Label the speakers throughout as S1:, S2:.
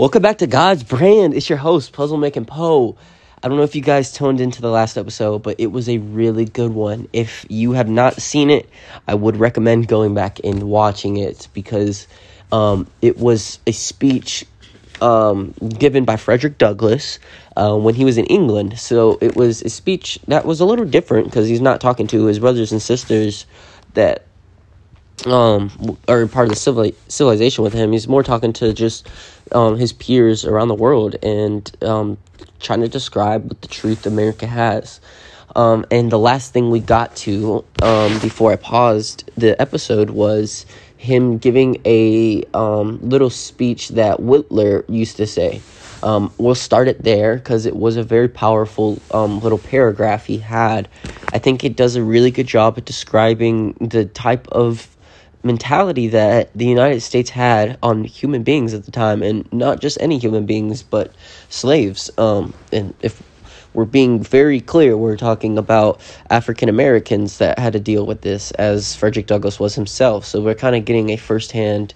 S1: Welcome back to God's Brand. It's your host, Puzzle Making Poe. I don't know if you guys tuned into the last episode, but it was a really good one. If you have not seen it, I would recommend going back and watching it because um, it was a speech um, given by Frederick Douglass uh, when he was in England. So it was a speech that was a little different because he's not talking to his brothers and sisters that um, are part of the civil- civilization with him. He's more talking to just um, his peers around the world and um, trying to describe what the truth America has. Um, and the last thing we got to um, before I paused the episode was him giving a um, little speech that Whitler used to say. Um, we'll start it there because it was a very powerful um, little paragraph he had. I think it does a really good job at describing the type of mentality that the United States had on human beings at the time, and not just any human beings, but slaves. Um, and if we're being very clear, we're talking about African Americans that had to deal with this, as Frederick Douglass was himself. So we're kind of getting a firsthand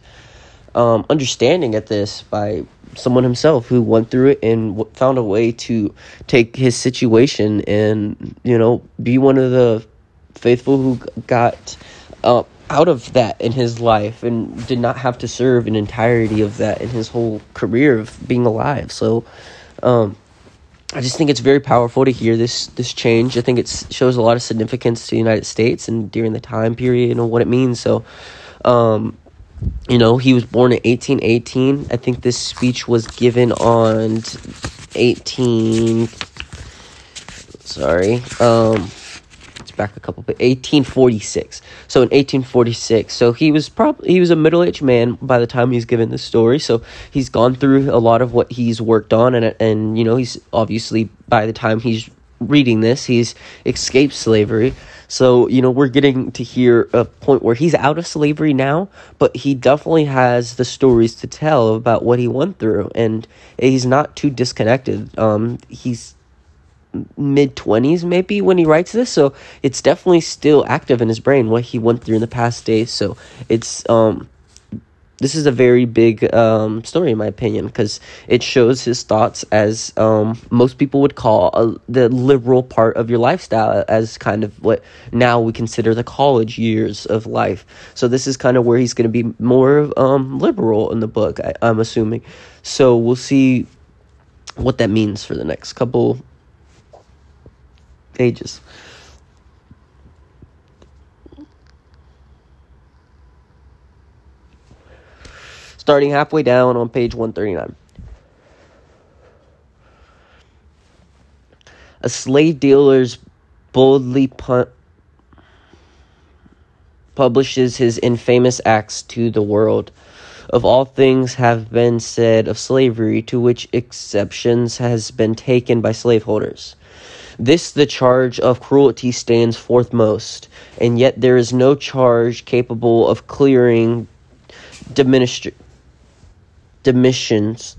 S1: um, understanding at this by someone himself who went through it and w- found a way to take his situation and you know be one of the faithful who got uh, out of that in his life and did not have to serve an entirety of that in his whole career of being alive. So, um, I just think it's very powerful to hear this this change. I think it shows a lot of significance to the United States and during the time period and what it means. So, um, you know, he was born in 1818. I think this speech was given on 18. Sorry. Um, back a couple, but 1846. So in 1846, so he was probably he was a middle aged man by the time he's given the story. So he's gone through a lot of what he's worked on, and and you know he's obviously by the time he's reading this, he's escaped slavery. So, you know, we're getting to hear a point where he's out of slavery now, but he definitely has the stories to tell about what he went through, and he's not too disconnected. Um, he's mid 20s maybe when he writes this so it's definitely still active in his brain what he went through in the past days so it's um this is a very big um, story in my opinion because it shows his thoughts as um, most people would call a, the liberal part of your lifestyle as kind of what now we consider the college years of life. So this is kind of where he's going to be more um, liberal in the book I, i'm assuming. So we'll see what that means for the next couple ages. Starting halfway down on page 139. A slave dealer's boldly pu- publishes his infamous acts to the world. Of all things have been said of slavery, to which exceptions has been taken by slaveholders. This the charge of cruelty stands forth most, and yet there is no charge capable of clearing diminished dimissions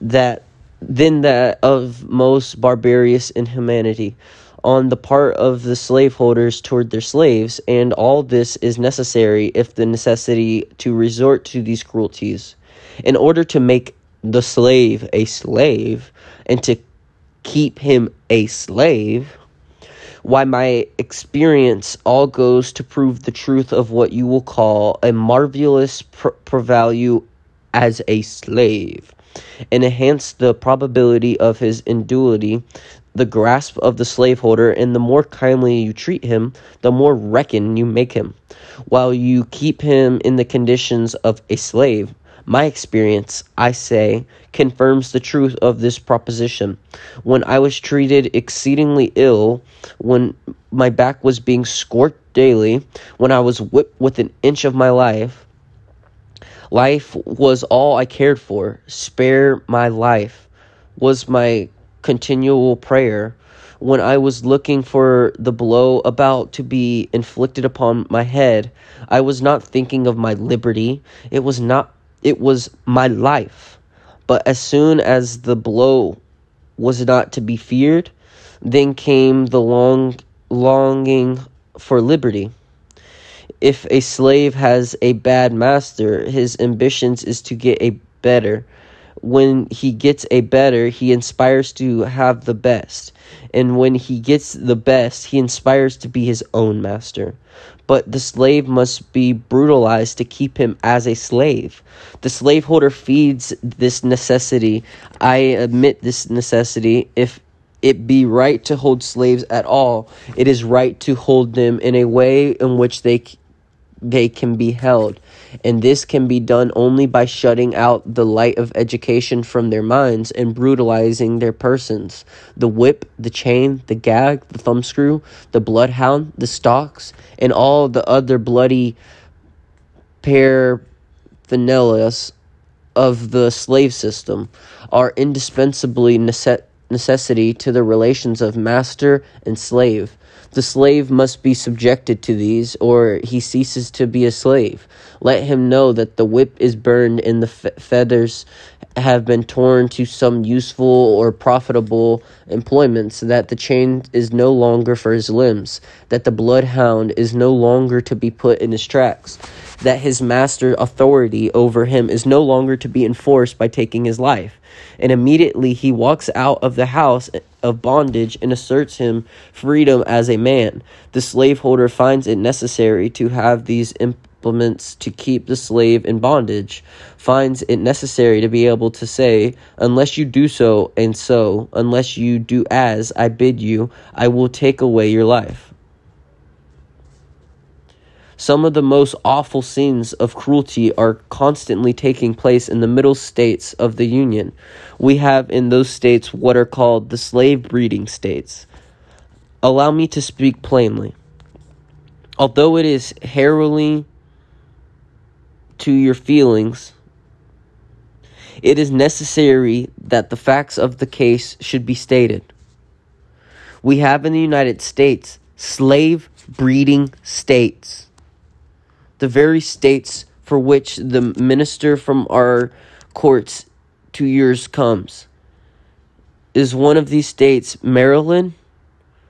S1: that than that of most barbarous inhumanity on the part of the slaveholders toward their slaves, and all this is necessary if the necessity to resort to these cruelties. In order to make the slave a slave, and to keep him a slave, why my experience all goes to prove the truth of what you will call a marvelous pr- value as a slave, and enhance the probability of his indulity, the grasp of the slaveholder, and the more kindly you treat him, the more reckon you make him, while you keep him in the conditions of a slave my experience, I say, confirms the truth of this proposition. When I was treated exceedingly ill, when my back was being scorched daily, when I was whipped with an inch of my life, life was all I cared for. Spare my life was my continual prayer when I was looking for the blow about to be inflicted upon my head, I was not thinking of my liberty. It was not it was my life. But as soon as the blow was not to be feared, then came the long longing for liberty. If a slave has a bad master, his ambitions is to get a better. When he gets a better, he inspires to have the best. And when he gets the best, he inspires to be his own master. But the slave must be brutalized to keep him as a slave. The slaveholder feeds this necessity. I admit this necessity. If it be right to hold slaves at all, it is right to hold them in a way in which they they can be held. And this can be done only by shutting out the light of education from their minds and brutalizing their persons. The whip, the chain, the gag, the thumbscrew, the bloodhound, the stocks, and all the other bloody paraphernalias of the slave system are indispensably necess- necessity to the relations of master and slave. The slave must be subjected to these, or he ceases to be a slave. Let him know that the whip is burned and the fe- feathers have been torn to some useful or profitable employment, so that the chain is no longer for his limbs, that the bloodhound is no longer to be put in his tracks, that his master's authority over him is no longer to be enforced by taking his life. And immediately he walks out of the house of bondage and asserts him freedom as a man. The slaveholder finds it necessary to have these implements to keep the slave in bondage, finds it necessary to be able to say, Unless you do so and so, unless you do as I bid you, I will take away your life. Some of the most awful scenes of cruelty are constantly taking place in the middle states of the Union. We have in those states what are called the slave breeding states. Allow me to speak plainly. Although it is harrowing to your feelings, it is necessary that the facts of the case should be stated. We have in the United States slave breeding states the very states for which the minister from our courts two years comes. Is one of these states Maryland,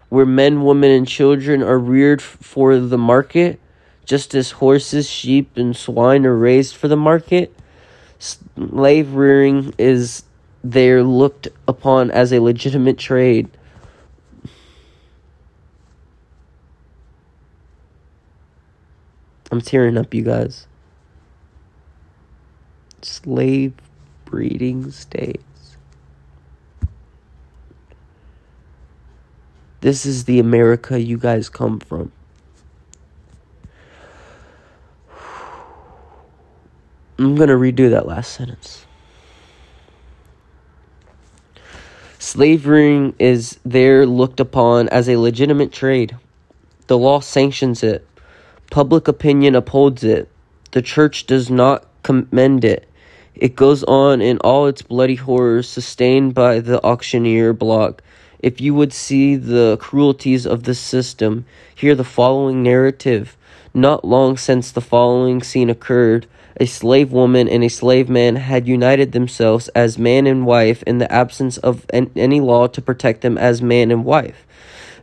S1: where men, women, and children are reared for the market, just as horses, sheep, and swine are raised for the market? Slave rearing is there looked upon as a legitimate trade I'm tearing up, you guys. Slave breeding states. This is the America you guys come from. I'm going to redo that last sentence. Slavery is there looked upon as a legitimate trade. The law sanctions it. Public opinion upholds it. The church does not commend it. It goes on in all its bloody horrors, sustained by the auctioneer block. If you would see the cruelties of this system, hear the following narrative. Not long since the following scene occurred. A slave woman and a slave man had united themselves as man and wife in the absence of any law to protect them as man and wife.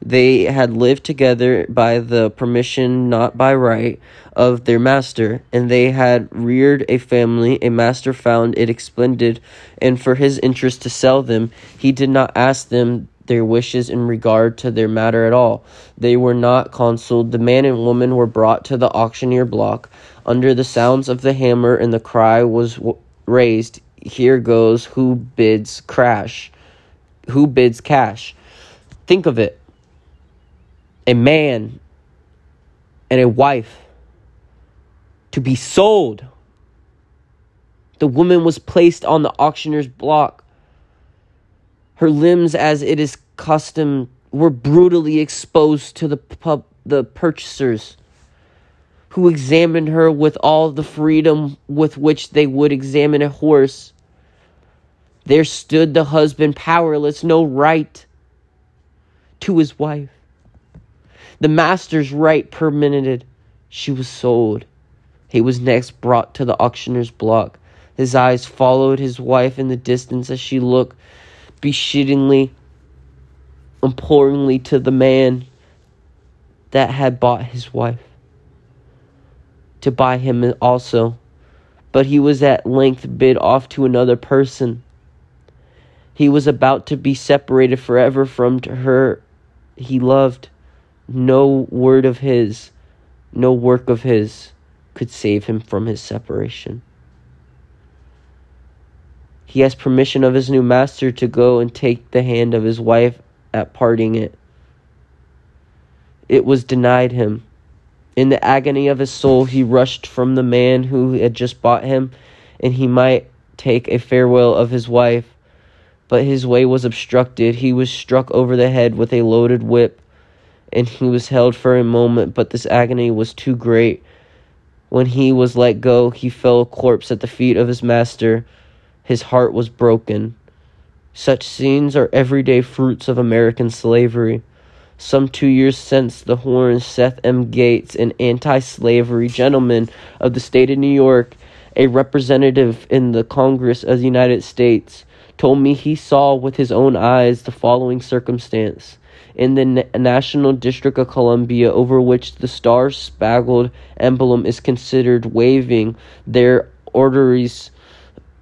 S1: They had lived together by the permission, not by right, of their master, and they had reared a family. A master found it expended, and for his interest to sell them, he did not ask them their wishes in regard to their matter at all. They were not consulted. The man and woman were brought to the auctioneer block. Under the sounds of the hammer, and the cry was raised, Here goes who bids crash. Who bids cash? Think of it a man and a wife to be sold. The woman was placed on the auctioneer's block. Her limbs, as it is custom, were brutally exposed to the pub, the purchasers, who examined her with all the freedom with which they would examine a horse. There stood the husband powerless, no right to his wife. The master's right permitted. She was sold. He was next brought to the auctioneer's block. His eyes followed his wife in the distance as she looked beseechingly, imploringly to the man that had bought his wife. To buy him also. but he was at length bid off to another person. He was about to be separated forever from her he loved. No word of his, no work of his could save him from his separation. He asked permission of his new master to go and take the hand of his wife at parting it. It was denied him. In the agony of his soul, he rushed from the man who had just bought him, and he might take a farewell of his wife. But his way was obstructed. He was struck over the head with a loaded whip, and he was held for a moment, but this agony was too great. When he was let go, he fell a corpse at the feet of his master. His heart was broken. Such scenes are everyday fruits of American slavery. Some two years since, the Horn Seth M. Gates, an anti slavery gentleman of the state of New York, a representative in the Congress of the United States, told me he saw with his own eyes the following circumstance. In the National District of Columbia, over which the star spangled emblem is considered waving, their orderlies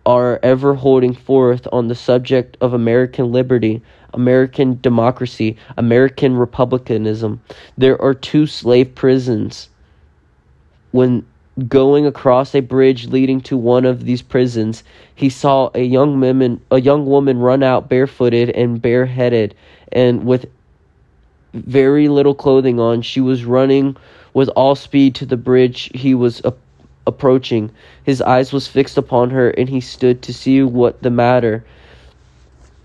S1: are ever holding forth on the subject of American liberty, American democracy, American republicanism. There are two slave prisons. When going across a bridge leading to one of these prisons, he saw a young woman a young woman run out barefooted and bareheaded and with very little clothing on. She was running with all speed to the bridge he was a- approaching. His eyes was fixed upon her and he stood to see what the matter.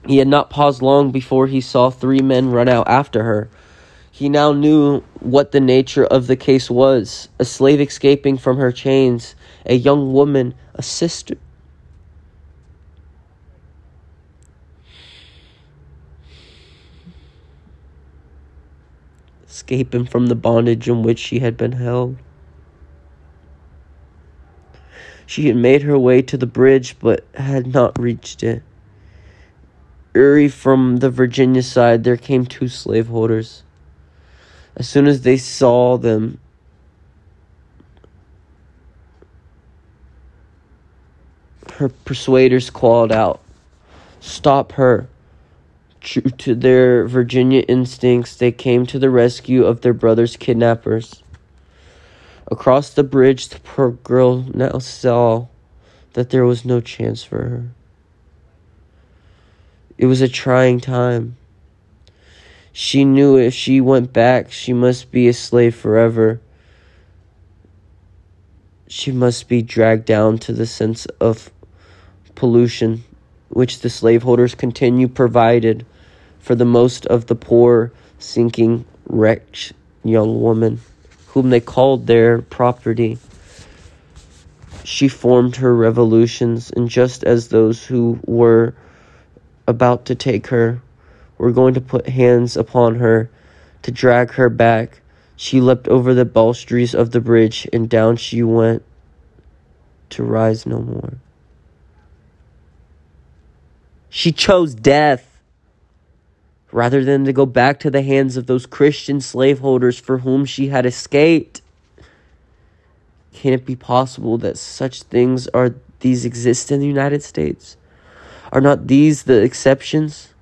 S1: He had not paused long before he saw three men run out after her. He now knew what the nature of the case was a slave escaping from her chains, a young woman, a sister. Escaping from the bondage in which she had been held. She had made her way to the bridge but had not reached it. Erie from the Virginia side, there came two slaveholders. As soon as they saw them, her persuaders called out, Stop her. True to their Virginia instincts, they came to the rescue of their brother's kidnappers. Across the bridge, the poor girl now saw that there was no chance for her. It was a trying time. She knew if she went back, she must be a slave forever. She must be dragged down to the sense of pollution, which the slaveholders continue provided for the most of the poor, sinking, wretched young woman, whom they called their property. She formed her revolutions, and just as those who were about to take her were going to put hands upon her to drag her back. She leapt over the balustrades of the bridge, and down she went to rise no more. She chose death rather than to go back to the hands of those Christian slaveholders for whom she had escaped. Can it be possible that such things are these exist in the United States? Are not these the exceptions?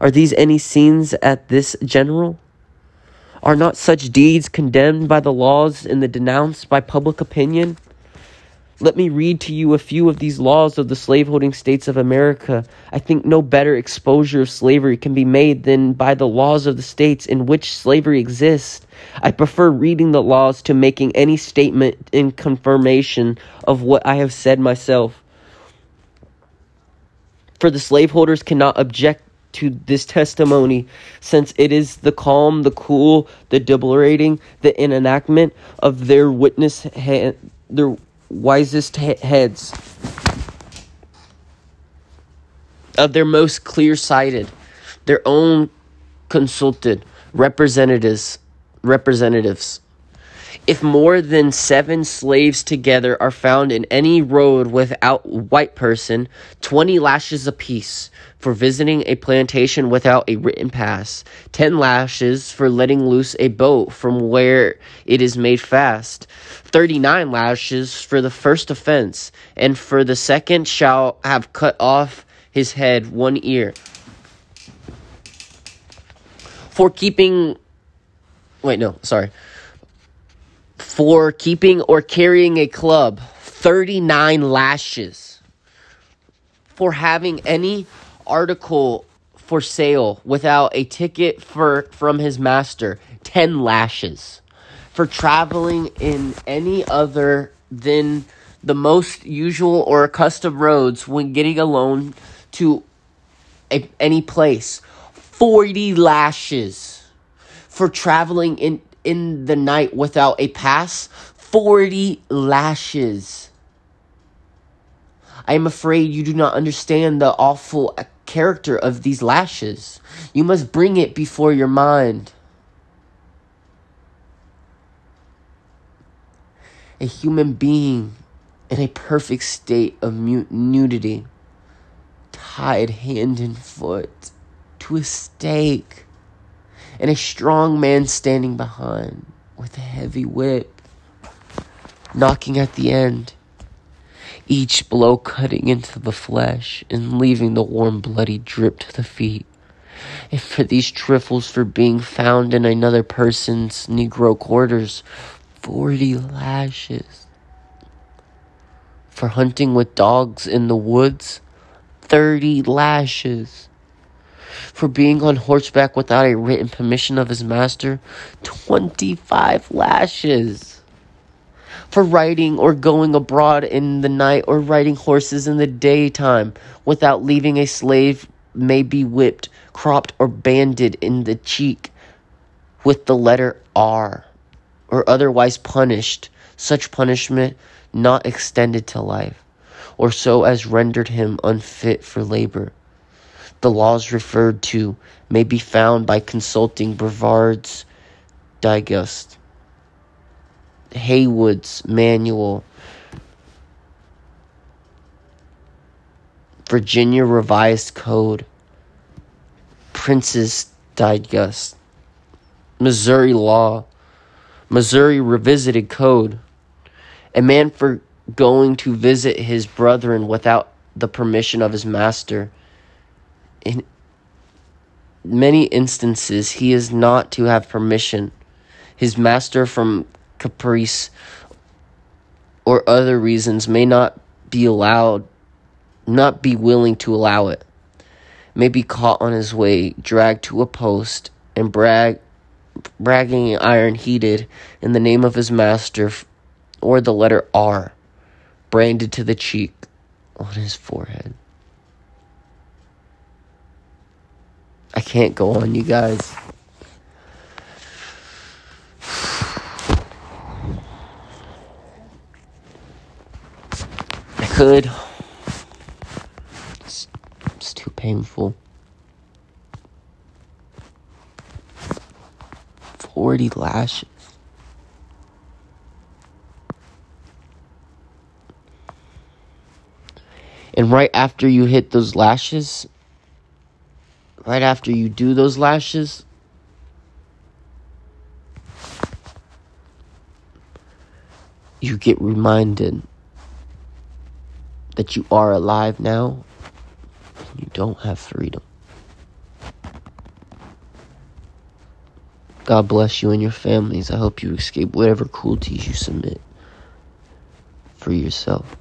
S1: Are these any scenes at this general? Are not such deeds condemned by the laws and the denounced by public opinion? Let me read to you a few of these laws of the slaveholding states of America. I think no better exposure of slavery can be made than by the laws of the states in which slavery exists. I prefer reading the laws to making any statement in confirmation of what I have said myself. For the slaveholders cannot object to this testimony, since it is the calm, the cool, the deliberating, the enactment of their witness, he- their wisest he- heads, of their most clear-sighted, their own consulted representatives, representatives. If more than seven slaves together are found in any road without white person, 20 lashes apiece for visiting a plantation without a written pass, 10 lashes for letting loose a boat from where it is made fast, 39 lashes for the first offense, and for the second shall have cut off his head one ear. For keeping. Wait, no, sorry for keeping or carrying a club, 39 lashes. For having any article for sale without a ticket for from his master, 10 lashes. For traveling in any other than the most usual or accustomed roads when getting a loan to a, any place, 40 lashes. For traveling in in the night without a pass, 40 lashes. I am afraid you do not understand the awful character of these lashes. You must bring it before your mind. A human being in a perfect state of nudity, tied hand and foot to a stake and a strong man standing behind with a heavy whip, knocking at the end, each blow cutting into the flesh and leaving the warm bloody drip to the feet. And for these trifles for being found in another person's Negro quarters, 40 lashes. For hunting with dogs in the woods, 30 lashes for being on horseback without a written permission of his master, 25 lashes. For riding or going abroad in the night or riding horses in the daytime without leaving a slave may be whipped, cropped, or banded in the cheek with the letter R, or otherwise punished, such punishment not extended to life, or so as rendered him unfit for labor the laws referred to may be found by consulting Brevard's Digest, Haywood's Manual, Virginia Revised Code, Prince's Digest, Missouri Law, Missouri Revisited Code. A man for going to visit his brethren without the permission of his master in many instances, he is not to have permission. His master, from caprice or other reasons, may not be allowed, not be willing to allow it. May be caught on his way, dragged to a post, and brag, bragging iron heated in the name of his master, or the letter R, branded to the cheek on his forehead. I can't go on, you guys. I could. It's, it's too painful. 40 lashes. And right after you hit those lashes, right after you do those lashes, you get reminded that you are alive now and you don't have freedom. God bless you and your families. I hope you escape whatever cruelties you submit for yourself.